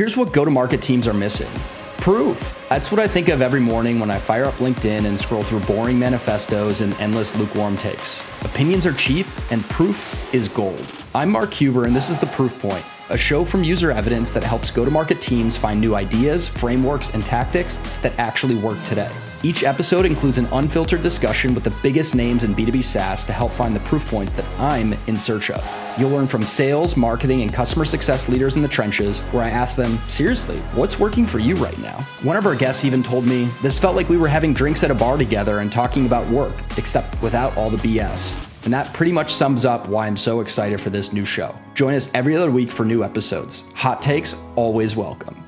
Here's what go to market teams are missing proof. That's what I think of every morning when I fire up LinkedIn and scroll through boring manifestos and endless lukewarm takes. Opinions are cheap, and proof is gold. I'm Mark Huber, and this is The Proof Point, a show from UserEvidence that helps go to market teams find new ideas, frameworks, and tactics that actually work today. Each episode includes an unfiltered discussion with the biggest names in B2B SaaS to help find the proof points that I'm in search of. You'll learn from sales, marketing, and customer success leaders in the trenches where I ask them, seriously, what's working for you right now? One of our guests even told me this felt like we were having drinks at a bar together and talking about work, except without all the BS. And that pretty much sums up why I'm so excited for this new show. Join us every other week for new episodes. Hot takes, always welcome.